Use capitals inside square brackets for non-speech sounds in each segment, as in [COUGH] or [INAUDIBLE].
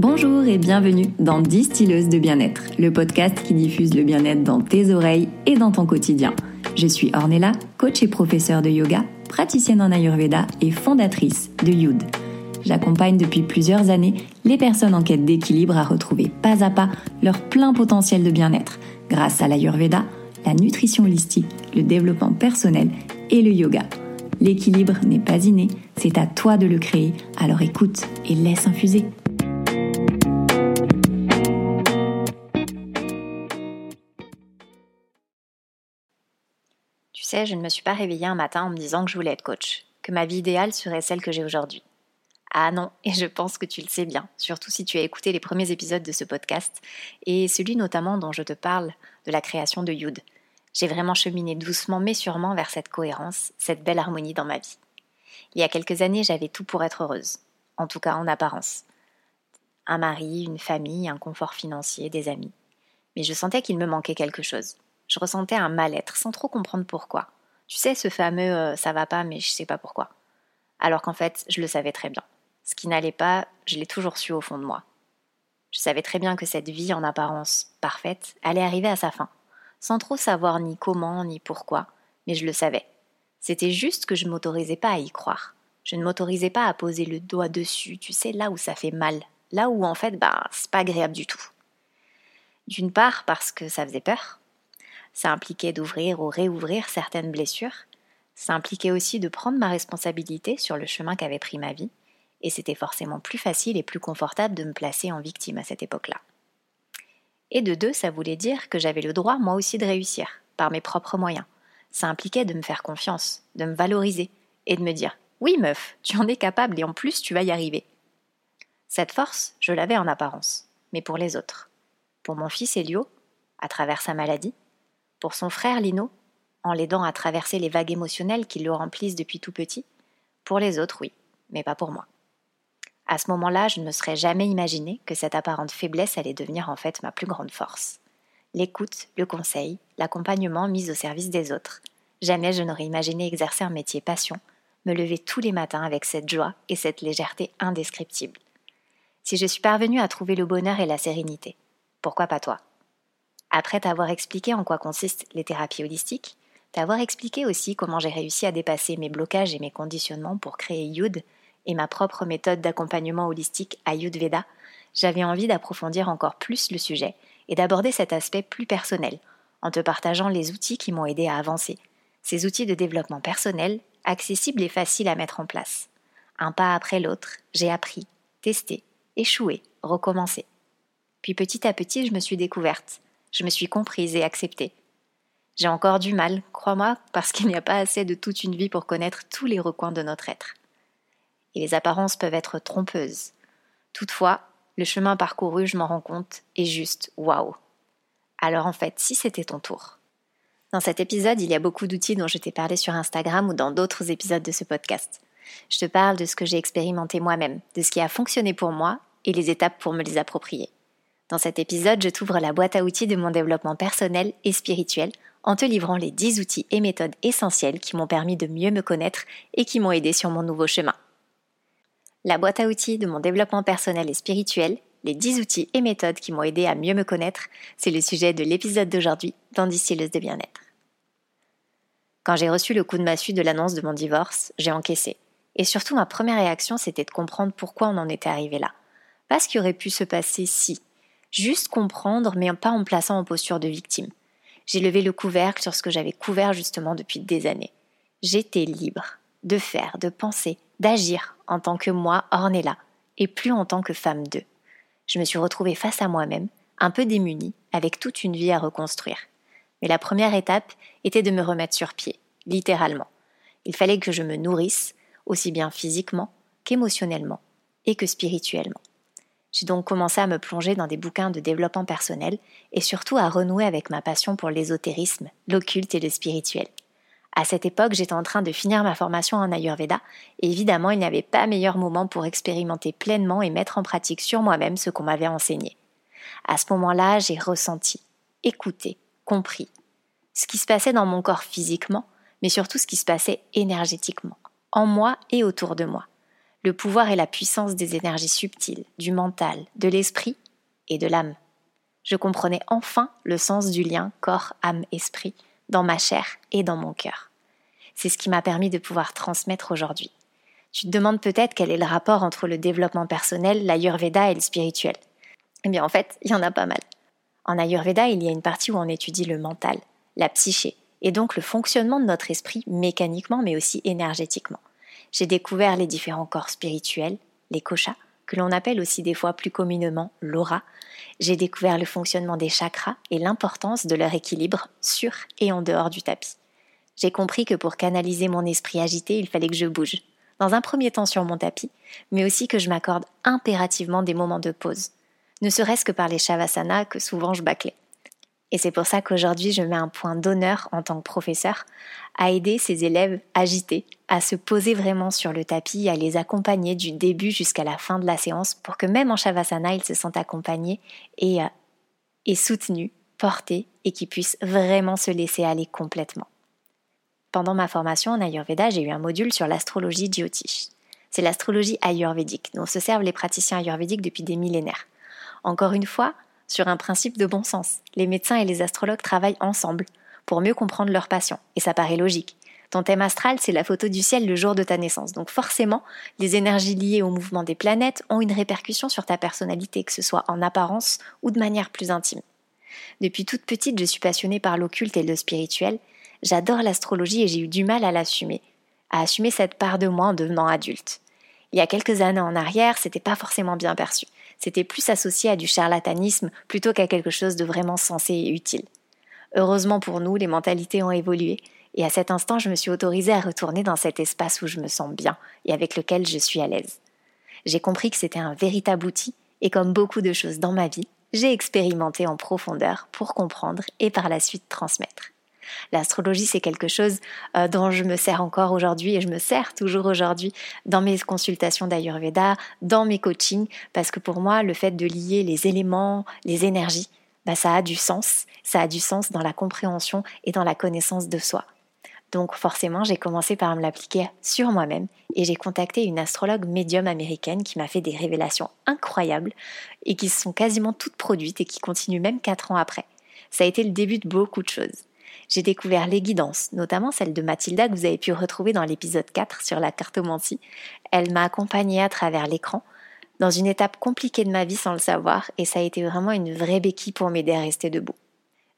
Bonjour et bienvenue dans Distilleuse de bien-être, le podcast qui diffuse le bien-être dans tes oreilles et dans ton quotidien. Je suis Ornella, coach et professeure de yoga, praticienne en Ayurveda et fondatrice de Youd. J'accompagne depuis plusieurs années les personnes en quête d'équilibre à retrouver pas à pas leur plein potentiel de bien-être grâce à l'Ayurveda, la nutrition holistique, le développement personnel et le yoga. L'équilibre n'est pas inné, c'est à toi de le créer, alors écoute et laisse infuser. Je ne me suis pas réveillée un matin en me disant que je voulais être coach, que ma vie idéale serait celle que j'ai aujourd'hui. Ah non, et je pense que tu le sais bien, surtout si tu as écouté les premiers épisodes de ce podcast, et celui notamment dont je te parle de la création de Youd. J'ai vraiment cheminé doucement mais sûrement vers cette cohérence, cette belle harmonie dans ma vie. Il y a quelques années, j'avais tout pour être heureuse, en tout cas en apparence. Un mari, une famille, un confort financier, des amis. Mais je sentais qu'il me manquait quelque chose. Je ressentais un mal-être sans trop comprendre pourquoi. Tu sais, ce fameux euh, ça va pas, mais je sais pas pourquoi. Alors qu'en fait, je le savais très bien. Ce qui n'allait pas, je l'ai toujours su au fond de moi. Je savais très bien que cette vie en apparence parfaite allait arriver à sa fin, sans trop savoir ni comment ni pourquoi, mais je le savais. C'était juste que je ne m'autorisais pas à y croire. Je ne m'autorisais pas à poser le doigt dessus, tu sais, là où ça fait mal, là où en fait, bah, c'est pas agréable du tout. D'une part parce que ça faisait peur, ça impliquait d'ouvrir ou réouvrir certaines blessures, ça impliquait aussi de prendre ma responsabilité sur le chemin qu'avait pris ma vie, et c'était forcément plus facile et plus confortable de me placer en victime à cette époque-là. Et de deux, ça voulait dire que j'avais le droit moi aussi de réussir, par mes propres moyens. Ça impliquait de me faire confiance, de me valoriser, et de me dire Oui, meuf, tu en es capable et en plus tu vas y arriver. Cette force, je l'avais en apparence, mais pour les autres. Pour mon fils Elio, à travers sa maladie, pour son frère Lino, en l'aidant à traverser les vagues émotionnelles qui le remplissent depuis tout petit, pour les autres, oui, mais pas pour moi. À ce moment-là, je ne me serais jamais imaginé que cette apparente faiblesse allait devenir en fait ma plus grande force. L'écoute, le conseil, l'accompagnement mis au service des autres. Jamais je n'aurais imaginé exercer un métier passion, me lever tous les matins avec cette joie et cette légèreté indescriptible. Si je suis parvenue à trouver le bonheur et la sérénité, pourquoi pas toi? Après t'avoir expliqué en quoi consistent les thérapies holistiques, t'avoir expliqué aussi comment j'ai réussi à dépasser mes blocages et mes conditionnements pour créer Youd, et ma propre méthode d'accompagnement holistique Ayurveda, j'avais envie d'approfondir encore plus le sujet et d'aborder cet aspect plus personnel, en te partageant les outils qui m'ont aidé à avancer, ces outils de développement personnel, accessibles et faciles à mettre en place. Un pas après l'autre, j'ai appris, testé, échoué, recommencé. Puis petit à petit, je me suis découverte, je me suis comprise et acceptée. J'ai encore du mal, crois-moi, parce qu'il n'y a pas assez de toute une vie pour connaître tous les recoins de notre être et les apparences peuvent être trompeuses. Toutefois, le chemin parcouru, je m'en rends compte, est juste waouh. Alors en fait, si c'était ton tour. Dans cet épisode, il y a beaucoup d'outils dont je t'ai parlé sur Instagram ou dans d'autres épisodes de ce podcast. Je te parle de ce que j'ai expérimenté moi-même, de ce qui a fonctionné pour moi et les étapes pour me les approprier. Dans cet épisode, je t'ouvre la boîte à outils de mon développement personnel et spirituel en te livrant les 10 outils et méthodes essentielles qui m'ont permis de mieux me connaître et qui m'ont aidé sur mon nouveau chemin la boîte à outils de mon développement personnel et spirituel, les 10 outils et méthodes qui m'ont aidé à mieux me connaître, c'est le sujet de l'épisode d'aujourd'hui dans de bien-être. Quand j'ai reçu le coup de massue de l'annonce de mon divorce, j'ai encaissé. Et surtout, ma première réaction, c'était de comprendre pourquoi on en était arrivé là. Pas ce qui aurait pu se passer si. Juste comprendre, mais pas en me plaçant en posture de victime. J'ai levé le couvercle sur ce que j'avais couvert justement depuis des années. J'étais libre de faire, de penser, d'agir en tant que moi, Ornella, et plus en tant que femme d'eux. Je me suis retrouvée face à moi-même, un peu démunie, avec toute une vie à reconstruire. Mais la première étape était de me remettre sur pied, littéralement. Il fallait que je me nourrisse, aussi bien physiquement qu'émotionnellement et que spirituellement. J'ai donc commencé à me plonger dans des bouquins de développement personnel et surtout à renouer avec ma passion pour l'ésotérisme, l'occulte et le spirituel. À cette époque, j'étais en train de finir ma formation en Ayurveda, et évidemment, il n'y avait pas meilleur moment pour expérimenter pleinement et mettre en pratique sur moi-même ce qu'on m'avait enseigné. À ce moment-là, j'ai ressenti, écouté, compris ce qui se passait dans mon corps physiquement, mais surtout ce qui se passait énergétiquement, en moi et autour de moi. Le pouvoir et la puissance des énergies subtiles, du mental, de l'esprit et de l'âme. Je comprenais enfin le sens du lien corps, âme, esprit dans ma chair et dans mon cœur. C'est ce qui m'a permis de pouvoir transmettre aujourd'hui. Tu te demandes peut-être quel est le rapport entre le développement personnel, l'ayurveda et le spirituel. Eh bien en fait, il y en a pas mal. En ayurveda, il y a une partie où on étudie le mental, la psyché, et donc le fonctionnement de notre esprit mécaniquement mais aussi énergétiquement. J'ai découvert les différents corps spirituels, les koshas, que l'on appelle aussi des fois plus communément l'aura. J'ai découvert le fonctionnement des chakras et l'importance de leur équilibre sur et en dehors du tapis. J'ai compris que pour canaliser mon esprit agité, il fallait que je bouge. Dans un premier temps sur mon tapis, mais aussi que je m'accorde impérativement des moments de pause. Ne serait-ce que par les shavasana que souvent je bâclais. Et c'est pour ça qu'aujourd'hui, je mets un point d'honneur en tant que professeur à aider ces élèves agités à se poser vraiment sur le tapis, à les accompagner du début jusqu'à la fin de la séance pour que même en Shavasana, ils se sentent accompagnés et, euh, et soutenus, portés et qu'ils puissent vraiment se laisser aller complètement. Pendant ma formation en Ayurveda, j'ai eu un module sur l'astrologie Jyotish. C'est l'astrologie ayurvédique dont se servent les praticiens ayurvédiques depuis des millénaires. Encore une fois, sur un principe de bon sens. Les médecins et les astrologues travaillent ensemble pour mieux comprendre leurs patients, et ça paraît logique. Ton thème astral, c'est la photo du ciel le jour de ta naissance, donc forcément, les énergies liées au mouvement des planètes ont une répercussion sur ta personnalité, que ce soit en apparence ou de manière plus intime. Depuis toute petite, je suis passionnée par l'occulte et le spirituel. J'adore l'astrologie et j'ai eu du mal à l'assumer, à assumer cette part de moi en devenant adulte. Il y a quelques années en arrière, c'était pas forcément bien perçu c'était plus associé à du charlatanisme plutôt qu'à quelque chose de vraiment sensé et utile. Heureusement pour nous, les mentalités ont évolué, et à cet instant, je me suis autorisée à retourner dans cet espace où je me sens bien et avec lequel je suis à l'aise. J'ai compris que c'était un véritable outil, et comme beaucoup de choses dans ma vie, j'ai expérimenté en profondeur pour comprendre et par la suite transmettre. L'astrologie, c'est quelque chose euh, dont je me sers encore aujourd'hui et je me sers toujours aujourd'hui dans mes consultations d'Ayurveda, dans mes coachings, parce que pour moi, le fait de lier les éléments, les énergies, bah, ça a du sens. Ça a du sens dans la compréhension et dans la connaissance de soi. Donc forcément, j'ai commencé par me l'appliquer sur moi-même et j'ai contacté une astrologue médium américaine qui m'a fait des révélations incroyables et qui sont quasiment toutes produites et qui continuent même quatre ans après. Ça a été le début de beaucoup de choses j'ai découvert les guidances, notamment celle de Mathilda que vous avez pu retrouver dans l'épisode 4 sur la cartomancie. Elle m'a accompagnée à travers l'écran dans une étape compliquée de ma vie sans le savoir et ça a été vraiment une vraie béquille pour m'aider à rester debout.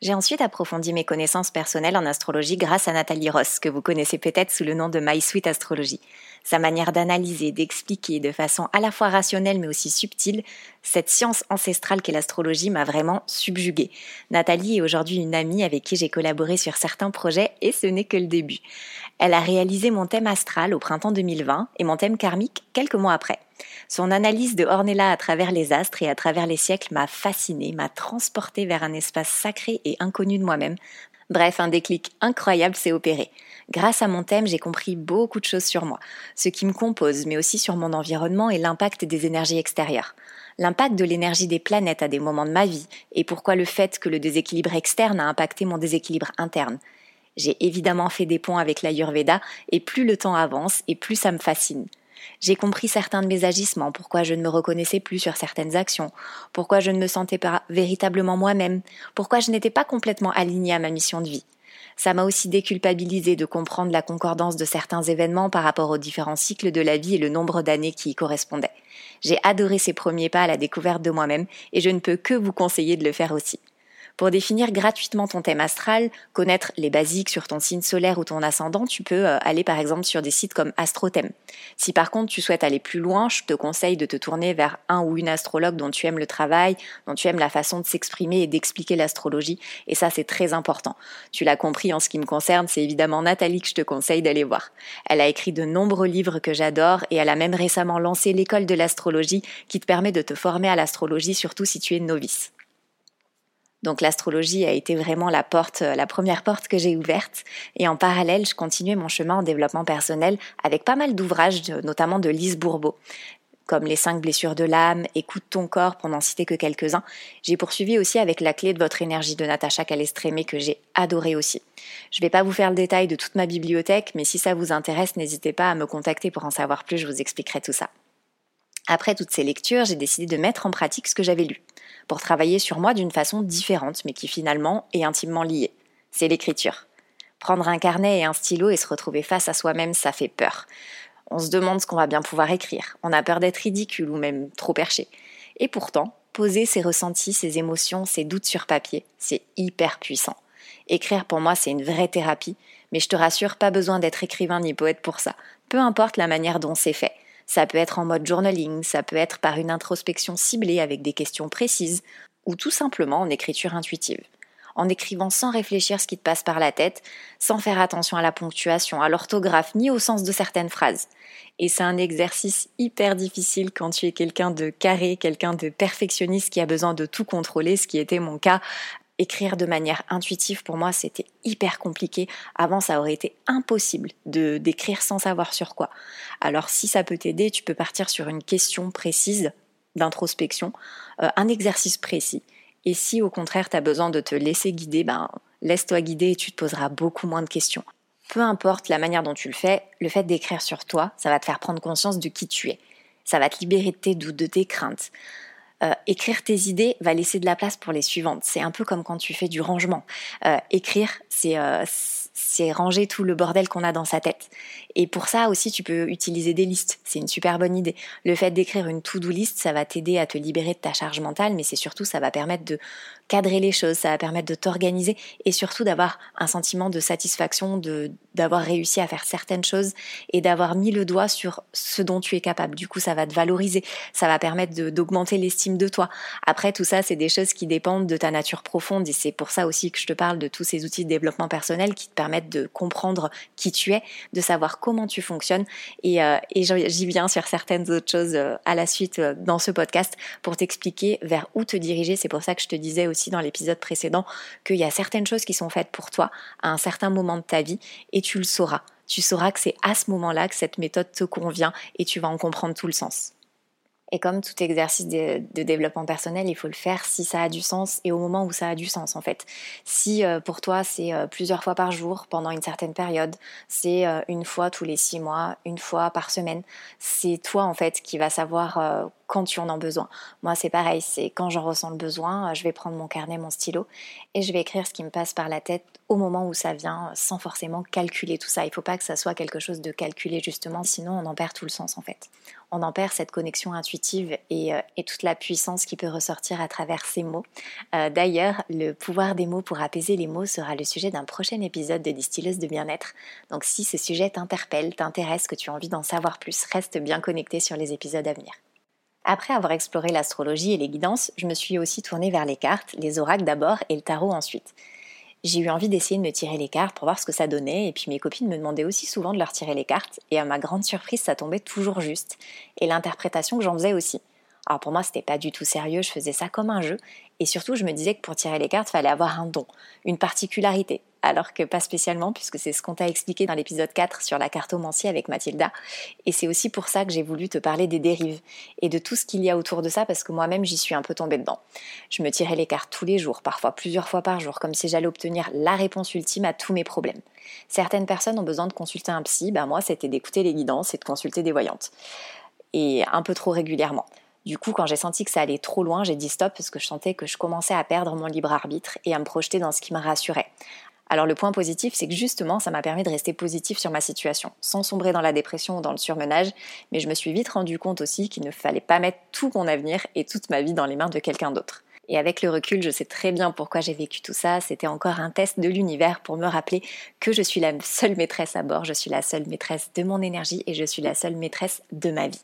J'ai ensuite approfondi mes connaissances personnelles en astrologie grâce à Nathalie Ross, que vous connaissez peut-être sous le nom de My Sweet Astrologie. Sa manière d'analyser, d'expliquer de façon à la fois rationnelle mais aussi subtile, cette science ancestrale qu'est l'astrologie m'a vraiment subjuguée. Nathalie est aujourd'hui une amie avec qui j'ai collaboré sur certains projets et ce n'est que le début. Elle a réalisé mon thème astral au printemps 2020 et mon thème karmique quelques mois après. Son analyse de Ornella à travers les astres et à travers les siècles m'a fascinée, m'a transportée vers un espace sacré et inconnu de moi-même. Bref, un déclic incroyable s'est opéré. Grâce à mon thème, j'ai compris beaucoup de choses sur moi, ce qui me compose, mais aussi sur mon environnement et l'impact des énergies extérieures. L'impact de l'énergie des planètes à des moments de ma vie, et pourquoi le fait que le déséquilibre externe a impacté mon déséquilibre interne. J'ai évidemment fait des ponts avec l'Ayurveda, et plus le temps avance, et plus ça me fascine. J'ai compris certains de mes agissements, pourquoi je ne me reconnaissais plus sur certaines actions, pourquoi je ne me sentais pas véritablement moi-même, pourquoi je n'étais pas complètement alignée à ma mission de vie. Ça m'a aussi déculpabilisé de comprendre la concordance de certains événements par rapport aux différents cycles de la vie et le nombre d'années qui y correspondaient. J'ai adoré ces premiers pas à la découverte de moi-même et je ne peux que vous conseiller de le faire aussi. Pour définir gratuitement ton thème astral, connaître les basiques sur ton signe solaire ou ton ascendant, tu peux euh, aller par exemple sur des sites comme AstroThème. Si par contre tu souhaites aller plus loin, je te conseille de te tourner vers un ou une astrologue dont tu aimes le travail, dont tu aimes la façon de s'exprimer et d'expliquer l'astrologie. Et ça, c'est très important. Tu l'as compris en ce qui me concerne, c'est évidemment Nathalie que je te conseille d'aller voir. Elle a écrit de nombreux livres que j'adore et elle a même récemment lancé l'école de l'astrologie qui te permet de te former à l'astrologie, surtout si tu es novice. Donc l'astrologie a été vraiment la porte, la première porte que j'ai ouverte. Et en parallèle, je continuais mon chemin en développement personnel avec pas mal d'ouvrages, notamment de Lise Bourbeau comme les cinq blessures de l'âme, écoute ton corps, pour n'en citer que quelques-uns. J'ai poursuivi aussi avec la clé de votre énergie de Natacha Calestrémé que j'ai adoré aussi. Je ne vais pas vous faire le détail de toute ma bibliothèque, mais si ça vous intéresse, n'hésitez pas à me contacter pour en savoir plus, je vous expliquerai tout ça. Après toutes ces lectures, j'ai décidé de mettre en pratique ce que j'avais lu, pour travailler sur moi d'une façon différente, mais qui finalement est intimement liée. C'est l'écriture. Prendre un carnet et un stylo et se retrouver face à soi-même, ça fait peur. On se demande ce qu'on va bien pouvoir écrire. On a peur d'être ridicule ou même trop perché. Et pourtant, poser ses ressentis, ses émotions, ses doutes sur papier, c'est hyper puissant. Écrire pour moi, c'est une vraie thérapie, mais je te rassure, pas besoin d'être écrivain ni poète pour ça. Peu importe la manière dont c'est fait. Ça peut être en mode journaling, ça peut être par une introspection ciblée avec des questions précises, ou tout simplement en écriture intuitive. En écrivant sans réfléchir ce qui te passe par la tête, sans faire attention à la ponctuation, à l'orthographe, ni au sens de certaines phrases. Et c'est un exercice hyper difficile quand tu es quelqu'un de carré, quelqu'un de perfectionniste qui a besoin de tout contrôler, ce qui était mon cas écrire de manière intuitive, pour moi, c'était hyper compliqué. Avant, ça aurait été impossible de d'écrire sans savoir sur quoi. Alors, si ça peut t'aider, tu peux partir sur une question précise d'introspection, euh, un exercice précis. Et si au contraire, tu as besoin de te laisser guider, ben, laisse-toi guider et tu te poseras beaucoup moins de questions. Peu importe la manière dont tu le fais, le fait d'écrire sur toi, ça va te faire prendre conscience de qui tu es. Ça va te libérer de tes doutes, de tes craintes. Euh, écrire tes idées va laisser de la place pour les suivantes. C'est un peu comme quand tu fais du rangement. Euh, écrire, c'est euh, c'est ranger tout le bordel qu'on a dans sa tête. Et pour ça aussi, tu peux utiliser des listes. C'est une super bonne idée. Le fait d'écrire une to-do list, ça va t'aider à te libérer de ta charge mentale, mais c'est surtout, ça va permettre de cadrer les choses, ça va permettre de t'organiser et surtout d'avoir un sentiment de satisfaction, de d'avoir réussi à faire certaines choses et d'avoir mis le doigt sur ce dont tu es capable. Du coup, ça va te valoriser, ça va permettre d'augmenter l'estime de toi. Après, tout ça, c'est des choses qui dépendent de ta nature profonde et c'est pour ça aussi que je te parle de tous ces outils de développement personnel qui te permettent de comprendre qui tu es, de savoir comment tu fonctionnes et, euh, et j'y viens sur certaines autres choses euh, à la suite euh, dans ce podcast pour t'expliquer vers où te diriger. C'est pour ça que je te disais aussi dans l'épisode précédent qu'il y a certaines choses qui sont faites pour toi à un certain moment de ta vie et tu le sauras. Tu sauras que c'est à ce moment-là que cette méthode te convient et tu vas en comprendre tout le sens. Et comme tout exercice de, développement personnel, il faut le faire si ça a du sens et au moment où ça a du sens en fait. Si euh, pour toi c'est euh, plusieurs fois par jour pendant une certaine période, c'est euh, une fois tous les six mois, une fois par semaine, c'est toi en fait qui va savoir quand tu en as besoin. Moi, c'est pareil, c'est quand j'en ressens le besoin, je vais prendre mon carnet, mon stylo et je vais écrire ce qui me passe par la tête au moment où ça vient, sans forcément calculer tout ça. Il ne faut pas que ça soit quelque chose de calculé justement, sinon on en perd tout le sens en fait. On en perd cette connexion intuitive et, euh, toute la puissance qui peut ressortir à travers ces mots. Euh, d'ailleurs, le pouvoir des mots pour apaiser les mots sera le sujet d'un prochain épisode de Distilleuse de bien-être. Donc si ce sujet t'interpelle, t'intéresse, que tu as envie d'en savoir plus, reste bien connecté sur les épisodes à venir. Après avoir exploré l'astrologie et les guidances, je me suis aussi tournée vers les cartes, les oracles d'abord et le tarot ensuite. J'ai eu envie d'essayer de me tirer les cartes pour voir ce que ça donnait, et puis mes copines me demandaient aussi souvent de leur tirer les cartes, et à ma grande surprise, ça tombait toujours juste, et l'interprétation que j'en faisais aussi. Alors pour moi, c'était pas du tout sérieux, je faisais ça comme un jeu, et surtout, je me disais que pour tirer les cartes, il fallait avoir un don, une particularité, alors que pas spécialement, puisque c'est ce qu'on t'a expliqué dans l'épisode 4 sur la cartomancie avec Mathilda. Et c'est aussi pour ça que j'ai voulu te parler des dérives et de tout ce qu'il y a autour de ça, parce que moi-même, j'y suis un peu tombée dedans. Je me tirais les cartes tous les jours, parfois plusieurs fois par jour, comme si j'allais obtenir la réponse ultime à tous mes problèmes. Certaines personnes ont besoin de consulter un psy, ben moi, c'était d'écouter les guidances et de consulter des voyantes. Et un peu trop régulièrement. Du coup, quand j'ai senti que ça allait trop loin, j'ai dit stop parce que je sentais que je commençais à perdre mon libre arbitre et à me projeter dans ce qui me rassurait. Alors le point positif, c'est que justement, ça m'a permis de rester positif sur ma situation, sans sombrer dans la dépression ou dans le surmenage, mais je me suis vite rendu compte aussi qu'il ne fallait pas mettre tout mon avenir et toute ma vie dans les mains de quelqu'un d'autre. Et avec le recul, je sais très bien pourquoi j'ai vécu tout ça. C'était encore un test de l'univers pour me rappeler que je suis la seule maîtresse à bord, je suis la seule maîtresse de mon énergie et je suis la seule maîtresse de ma vie.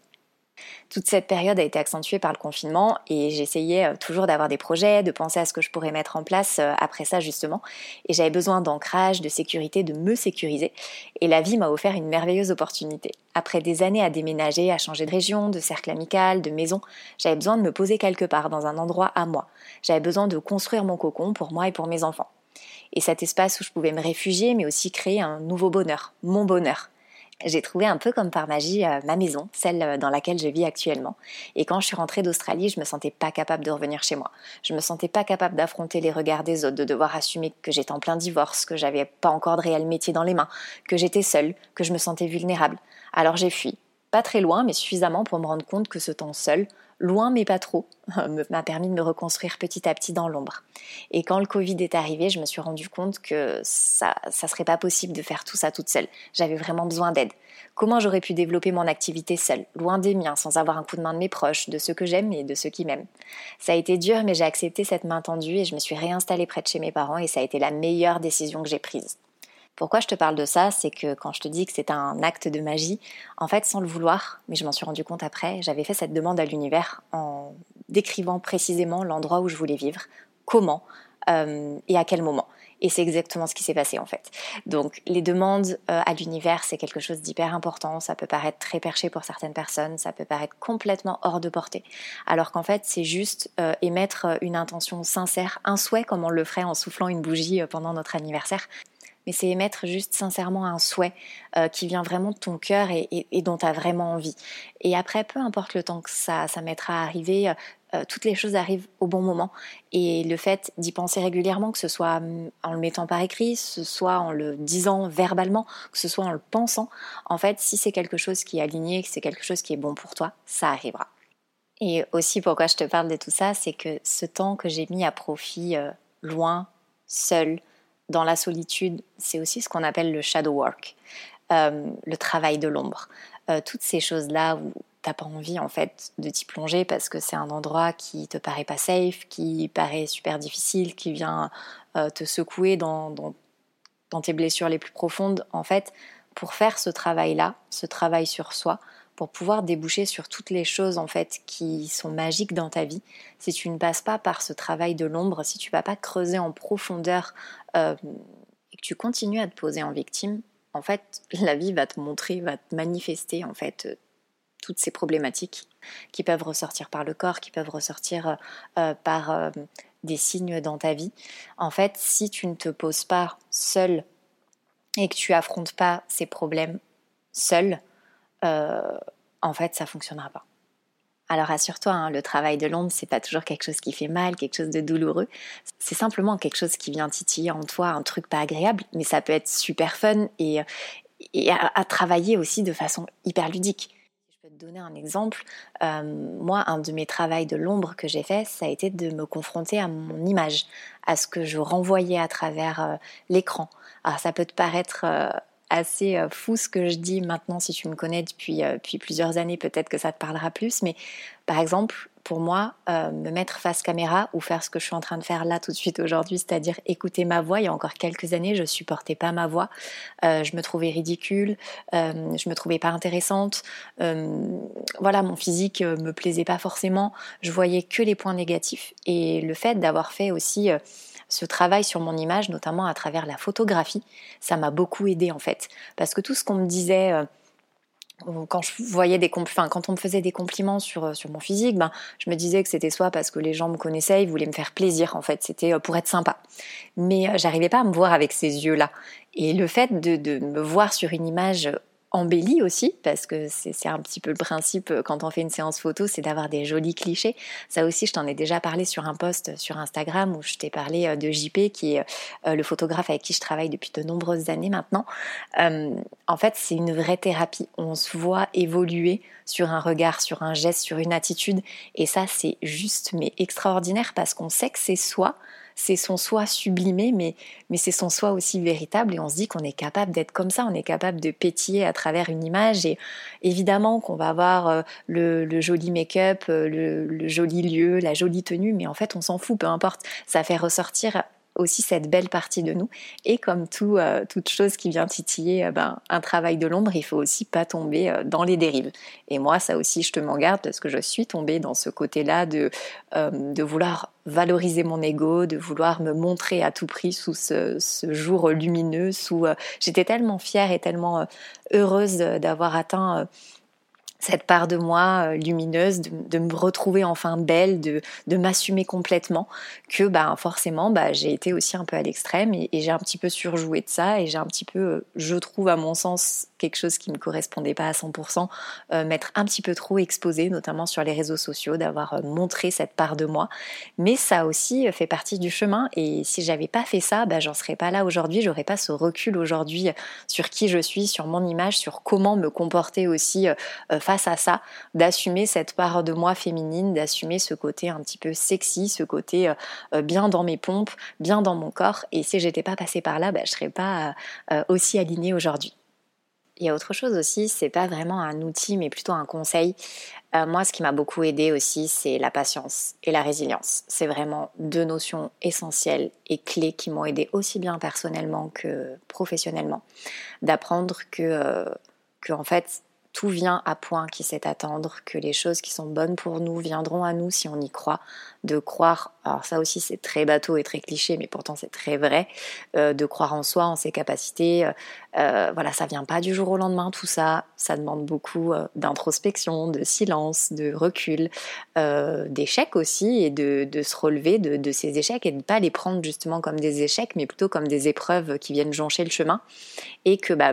Toute cette période a été accentuée par le confinement et j'essayais euh, toujours d'avoir des projets, de penser à ce que je pourrais mettre en place euh, après ça justement. Et j'avais besoin d'ancrage, de sécurité, de me sécuriser. Et la vie m'a offert une merveilleuse opportunité. Après des années à déménager, à changer de région, de cercle amical, de maison, j'avais besoin de me poser quelque part dans un endroit à moi. J'avais besoin de construire mon cocon pour moi et pour mes enfants. Et cet espace où je pouvais me réfugier, mais aussi créer un nouveau bonheur, mon bonheur. J'ai trouvé un peu comme par magie euh, ma maison, celle euh, dans laquelle je vis actuellement. Et quand je suis rentrée d'Australie, je me sentais pas capable de revenir chez moi. Je me sentais pas capable d'affronter les regards des autres, de devoir assumer que j'étais en plein divorce, que j'avais pas encore de réel métier dans les mains, que j'étais seule, que je me sentais vulnérable. Alors j'ai fui. Pas très loin, mais suffisamment pour me rendre compte que ce temps seul, loin mais pas trop, [LAUGHS] m'a permis de me reconstruire petit à petit dans l'ombre. Et quand le Covid est arrivé, je me suis rendu compte que ça, ça serait pas possible de faire tout ça toute seule. J'avais vraiment besoin d'aide. Comment j'aurais pu développer mon activité seule, loin des miens, sans avoir un coup de main de mes proches, de ceux que j'aime et de ceux qui m'aiment? Ça a été dur, mais j'ai accepté cette main tendue et je me suis réinstallée près de chez mes parents et ça a été la meilleure décision que j'ai prise. Pourquoi je te parle de ça C'est que quand je te dis que c'est un acte de magie, en fait, sans le vouloir, mais je m'en suis rendu compte après, j'avais fait cette demande à l'univers en décrivant précisément l'endroit où je voulais vivre, comment euh, et à quel moment. Et c'est exactement ce qui s'est passé en fait. Donc les demandes euh, à l'univers, c'est quelque chose d'hyper important. Ça peut paraître très perché pour certaines personnes, ça peut paraître complètement hors de portée. Alors qu'en fait, c'est juste euh, émettre une intention sincère, un souhait comme on le ferait en soufflant une bougie pendant notre anniversaire mais c'est émettre juste sincèrement un souhait euh, qui vient vraiment de ton cœur et, dont tu as vraiment envie. Et après, peu importe le temps que ça, ça mettra à arriver, euh, toutes les choses arrivent au bon moment. Et le fait d'y penser régulièrement, que ce soit hum, en le mettant par écrit, que ce soit en le disant verbalement, que ce soit en le pensant, en fait, si c'est quelque chose qui est aligné, que c'est quelque chose qui est bon pour toi, ça arrivera. Et aussi pourquoi je te parle de tout ça, c'est que ce temps que j'ai mis à profit euh, loin, seul, dans la solitude, c'est aussi ce qu'on appelle le shadow work, euh, le travail de l'ombre. Euh, toutes ces choses-là où t'as pas envie en fait de t'y plonger parce que c'est un endroit qui te paraît pas safe, qui paraît super difficile, qui vient euh, te secouer dans, dans tes blessures les plus profondes. En fait, pour faire ce travail-là, ce travail sur soi, pour pouvoir déboucher sur toutes les choses en fait qui sont magiques dans ta vie, si tu ne passes pas par ce travail de l'ombre, si tu vas pas creuser en profondeur euh, et que tu continues à te poser en victime, en fait, la vie va te montrer, va te manifester en fait euh, toutes ces problématiques qui peuvent ressortir par le corps, qui peuvent ressortir euh, par des signes dans ta vie. En fait, si tu ne te poses pas seul et que tu affrontes pas ces problèmes seul, en fait, ça fonctionnera pas. Alors assure-toi, hein, le travail de l'ombre, c'est pas toujours quelque chose qui fait mal, quelque chose de douloureux. C'est simplement quelque chose qui vient titiller en toi, un truc pas agréable, mais ça peut être super fun et, à, travailler aussi de façon hyper ludique. Je peux te donner un exemple. Euh, moi, un de mes travaux de l'ombre que j'ai fait, ça a été de me confronter à mon image, à ce que je renvoyais à travers euh, l'écran. Alors ça peut te paraître assez euh, fou ce que je dis maintenant. Si tu me connais depuis, euh, depuis plusieurs années, peut-être que ça te parlera plus. Mais par exemple, pour moi, euh, me mettre face caméra ou faire ce que je suis en train de faire là tout de suite aujourd'hui, c'est-à-dire écouter ma voix. Il y a encore quelques années, je supportais pas ma voix. je me trouvais ridicule, je me trouvais pas intéressante. voilà, mon physique me plaisait pas forcément. Je voyais que les points négatifs. Et le fait d'avoir fait aussi ce travail sur mon image, notamment à travers la photographie, ça m'a beaucoup aidé en fait. Parce que tout ce qu'on me disait euh, quand je voyais des quand on me faisait des compliments sur, euh, sur mon physique, ben, je me disais que c'était soit parce que les gens me connaissaient, ils voulaient me faire plaisir en fait, c'était euh, pour être sympa. Mais j'arrivais pas à me voir avec ces yeux-là. Et le fait de, de me voir sur une image embellie aussi, parce que c'est un petit peu le principe euh, quand on fait une séance photo, c'est d'avoir des jolis clichés. Ça aussi, je t'en ai déjà parlé sur un post sur Instagram où je t'ai parlé euh, de JP, qui est euh, le photographe avec qui je travaille depuis de nombreuses années maintenant. en fait, c'est une vraie thérapie. On se voit évoluer sur un regard, sur un geste, sur une attitude. Et ça, c'est juste, mais extraordinaire parce qu'on sait que c'est soi c'est son soi sublimé, mais, mais c'est son soi aussi véritable. Et on se dit qu'on est capable d'être comme ça, on est capable de pétiller à travers une image. Et évidemment qu'on va avoir euh, le, joli make-up, euh, le, joli lieu, la jolie tenue, mais en fait, on s'en fout, peu importe. Ça fait ressortir aussi cette belle partie de nous. Et comme tout, euh, toute chose qui vient titiller ben, un travail de l'ombre, il faut aussi pas tomber dans les dérives. Et moi, ça aussi, je te m'en garde parce que je suis tombée dans ce côté-là de, de vouloir valoriser mon ego, de vouloir me montrer à tout prix sous ce, jour lumineux. Sous, j'étais tellement fière et tellement heureuse d'avoir atteint cette part de moi euh, lumineuse, de, me retrouver enfin belle, de, m'assumer complètement, que bah, forcément bah, j'ai été aussi un peu à l'extrême et, j'ai un petit peu surjoué de ça et j'ai un petit peu, euh, je trouve à mon sens, quelque chose qui ne me correspondait pas à 100%, euh, m'être un petit peu trop exposée, notamment sur les réseaux sociaux, d'avoir montré cette part de moi. Mais ça aussi fait partie du chemin et si j'avais pas fait ça, bah, j'en serais pas là aujourd'hui, j'aurais pas ce recul aujourd'hui sur qui je suis, sur mon image, sur comment me comporter aussi face à ça, d'assumer cette part de moi féminine, d'assumer ce côté un petit peu sexy, ce côté euh, euh, bien dans mes pompes, bien dans mon corps. Et si j'étais pas passée par là, bah, je serais pas euh, aussi alignée aujourd'hui. Il y a autre chose aussi, c'est pas vraiment un outil, mais plutôt un conseil. moi, ce qui m'a beaucoup aidé aussi, c'est la patience et la résilience. C'est vraiment deux notions essentielles et clés qui m'ont aidé aussi bien personnellement que professionnellement. D'apprendre que, que en fait, tout vient à point qui sait attendre, que les choses qui sont bonnes pour nous viendront à nous si on y croit, de croire, alors ça aussi c'est très bateau et très cliché, mais pourtant c'est très vrai, euh, de croire en soi, en ses capacités, euh, euh, voilà, ça vient pas du jour au lendemain tout ça, ça demande beaucoup d'introspection, de silence, de recul, d'échecs aussi, et de, se relever de, de, ces échecs et de ne pas les prendre justement comme des échecs, mais plutôt comme des épreuves qui viennent joncher le chemin, et que bah,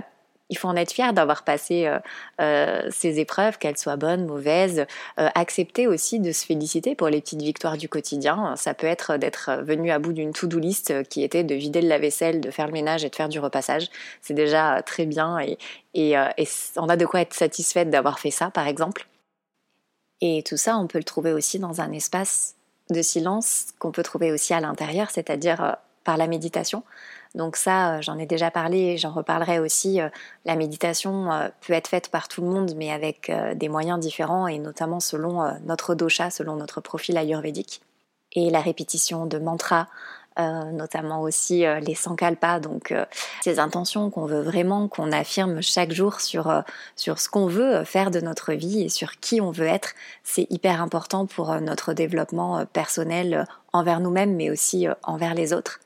il faut en être fier d'avoir passé euh, euh, ces épreuves, qu'elles soient bonnes, mauvaises. Euh, accepter aussi de se féliciter pour les petites victoires du quotidien. Ça peut être d'être venu à bout d'une to-do list qui était de vider le lave-vaisselle, de faire le ménage et de faire du repassage. C'est déjà très bien et, et, et on a de quoi être satisfaite d'avoir fait ça, par exemple. Et tout ça, on peut le trouver aussi dans un espace de silence qu'on peut trouver aussi à l'intérieur, c'est-à-dire par la méditation. Donc ça, euh, j'en ai déjà parlé et j'en reparlerai aussi. Euh, la méditation euh, peut être faite par tout le monde, mais avec des moyens différents et notamment selon notre dosha, selon notre profil ayurvédique. Et la répétition de mantras, notamment aussi les sankalpas, donc ces intentions qu'on veut vraiment, qu'on affirme chaque jour sur, sur ce qu'on veut faire de notre vie et sur qui on veut être, c'est hyper important pour notre développement personnel envers nous-mêmes, mais aussi envers les autres.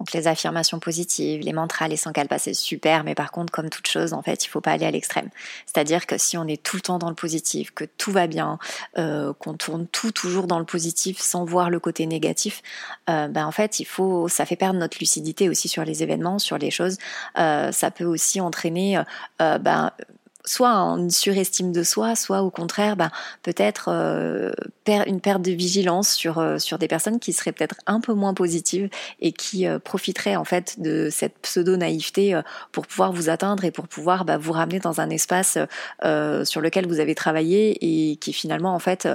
Donc les affirmations positives, les mantras, les sankalpas, c'est super, mais par contre, comme toute chose, en fait, il faut pas aller à l'extrême. C'est-à-dire que si on est tout le temps dans le positif, que tout va bien, euh, qu'on tourne tout toujours dans le positif sans voir le côté négatif, euh, ben en fait, il faut, ça fait perdre notre lucidité aussi sur les événements, sur les choses. Euh, ça peut aussi entraîner ben, soit une surestime de soi, soit au contraire, bah, peut-être euh, une perte de vigilance sur, euh, sur des personnes qui seraient peut-être un peu moins positives et qui euh, profiteraient en fait de cette pseudo-naïveté pour pouvoir vous atteindre et pour pouvoir bah, vous ramener dans un espace sur lequel vous avez travaillé et qui finalement en fait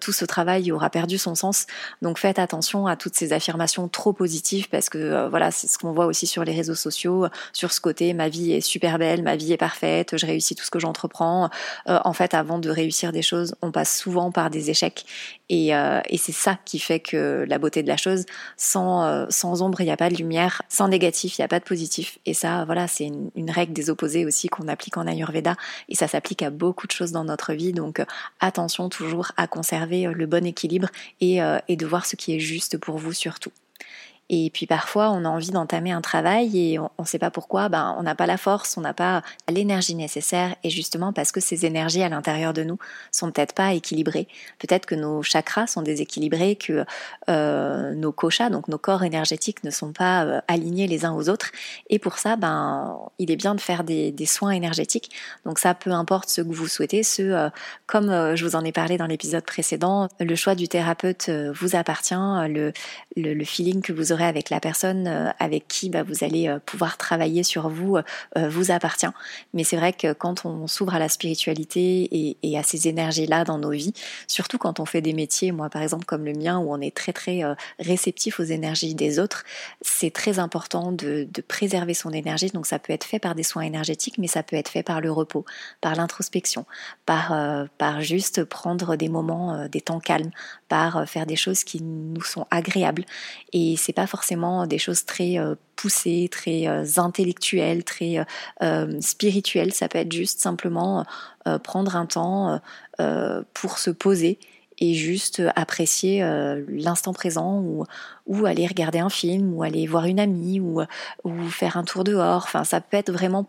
tout ce travail aura perdu son sens. Donc faites attention à toutes ces affirmations trop positives parce que voilà, c'est ce qu'on voit aussi sur les réseaux sociaux, sur ce côté ma vie est super belle, ma vie est parfaite, je réussis tout ce que j'entreprends. Euh, en fait, avant de réussir des choses, on passe souvent par des échecs. Et, euh, c'est ça qui fait que la beauté de la chose, sans, euh, sans ombre, il n'y a pas de lumière, sans négatif, il n'y a pas de positif. Et ça, voilà, c'est une, règle des opposés aussi qu'on applique en Ayurveda. Et ça s'applique à beaucoup de choses dans notre vie. Donc, attention toujours à conserver le bon équilibre et de voir ce qui est juste pour vous surtout. Et puis parfois, on a envie d'entamer un travail et on ne sait pas pourquoi, ben, on n'a pas la force, on n'a pas l'énergie nécessaire. Et justement, parce que ces énergies à l'intérieur de nous sont peut-être pas équilibrées. Peut-être que nos chakras sont déséquilibrés, que euh, nos koshas, donc nos corps énergétiques, ne sont pas euh, alignés les uns aux autres. Et pour ça, ben, il est bien de faire des, soins énergétiques. Donc ça, peu importe ce que vous souhaitez, ce, euh, comme je vous en ai parlé dans l'épisode précédent, le choix du thérapeute vous appartient, le feeling que vous aurez avec la personne euh, avec qui bah, vous allez euh, pouvoir travailler sur vous euh, vous appartient. Mais c'est vrai que quand on s'ouvre à la spiritualité et, à ces énergies-là dans nos vies, surtout quand on fait des métiers, moi par exemple comme le mien, où on est très très réceptif aux énergies des autres, c'est très important de, préserver son énergie. Donc ça peut être fait par des soins énergétiques, mais ça peut être fait par le repos, par l'introspection, par, par juste prendre des moments, des temps calmes, par faire des choses qui nous sont agréables. Et c'est pas forcément des choses très euh, poussées, très euh, intellectuelles, très euh, spirituelles. Ça peut être juste simplement prendre un temps pour se poser et juste apprécier l'instant présent ou, aller regarder un film ou aller voir une amie ou, faire un tour dehors. Enfin, ça peut être vraiment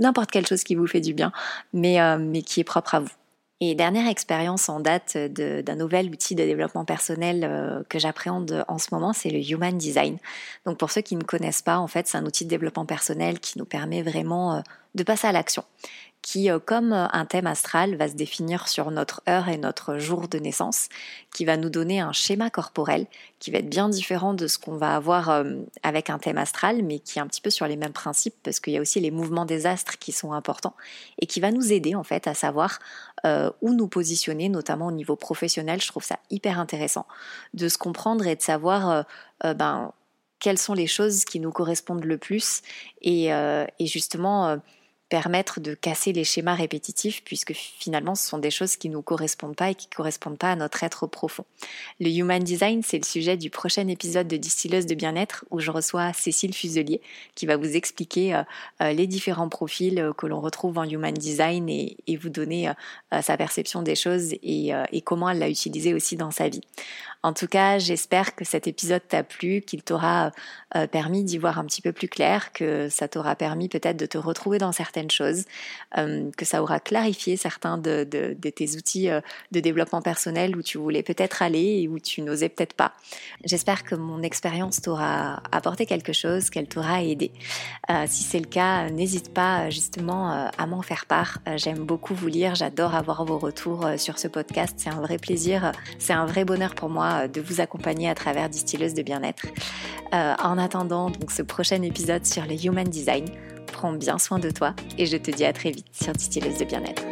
n'importe quelle chose qui vous fait du bien, mais qui est propre à vous. Et dernière expérience en date d'un nouvel outil de développement personnel euh, que j'appréhende en ce moment, c'est le Human Design. Donc pour ceux qui ne connaissent pas, en fait, c'est un outil de développement personnel qui nous permet vraiment euh, de passer à l'action, qui, euh, comme euh, un thème astral, va se définir sur notre heure et notre jour de naissance, qui va nous donner un schéma corporel qui va être bien différent de ce qu'on va avoir euh, avec un thème astral, mais qui est un petit peu sur les mêmes principes, parce qu'il y a aussi les mouvements des astres qui sont importants, et qui va nous aider en fait à savoir où nous positionner, notamment au niveau professionnel. Je trouve ça hyper intéressant de se comprendre et de savoir ben, quelles sont les choses qui nous correspondent le plus, et, et justement permettre de casser les schémas répétitifs puisque finalement ce sont des choses qui ne nous correspondent pas et qui ne correspondent pas à notre être profond. Le Human Design, c'est le sujet du prochain épisode de Distilleuse de bien-être où je reçois Cécile Fuselier qui va vous expliquer euh, euh, les différents profils euh, que l'on retrouve en Human Design et, vous donner sa perception des choses et, et comment elle l'a utilisé aussi dans sa vie. En tout cas, j'espère que cet épisode t'a plu, qu'il t'aura permis d'y voir un petit peu plus clair, que ça t'aura permis peut-être de te retrouver dans certaines choses, euh, que ça aura clarifié certains de, tes outils euh, de développement personnel où tu voulais peut-être aller et où tu n'osais peut-être pas. J'espère que mon expérience t'aura apporté quelque chose, qu'elle t'aura aidé. si c'est le cas, n'hésite pas justement à m'en faire part. J'aime beaucoup vous lire, j'adore avoir vos retours sur ce podcast. C'est un vrai plaisir, c'est un vrai bonheur pour moi euh, de vous accompagner à travers Distilleuse de bien-être. Euh, en attendant donc ce prochain épisode sur le Human Design, prends bien soin de toi et je te dis à très vite sur Distilleuse de bien-être.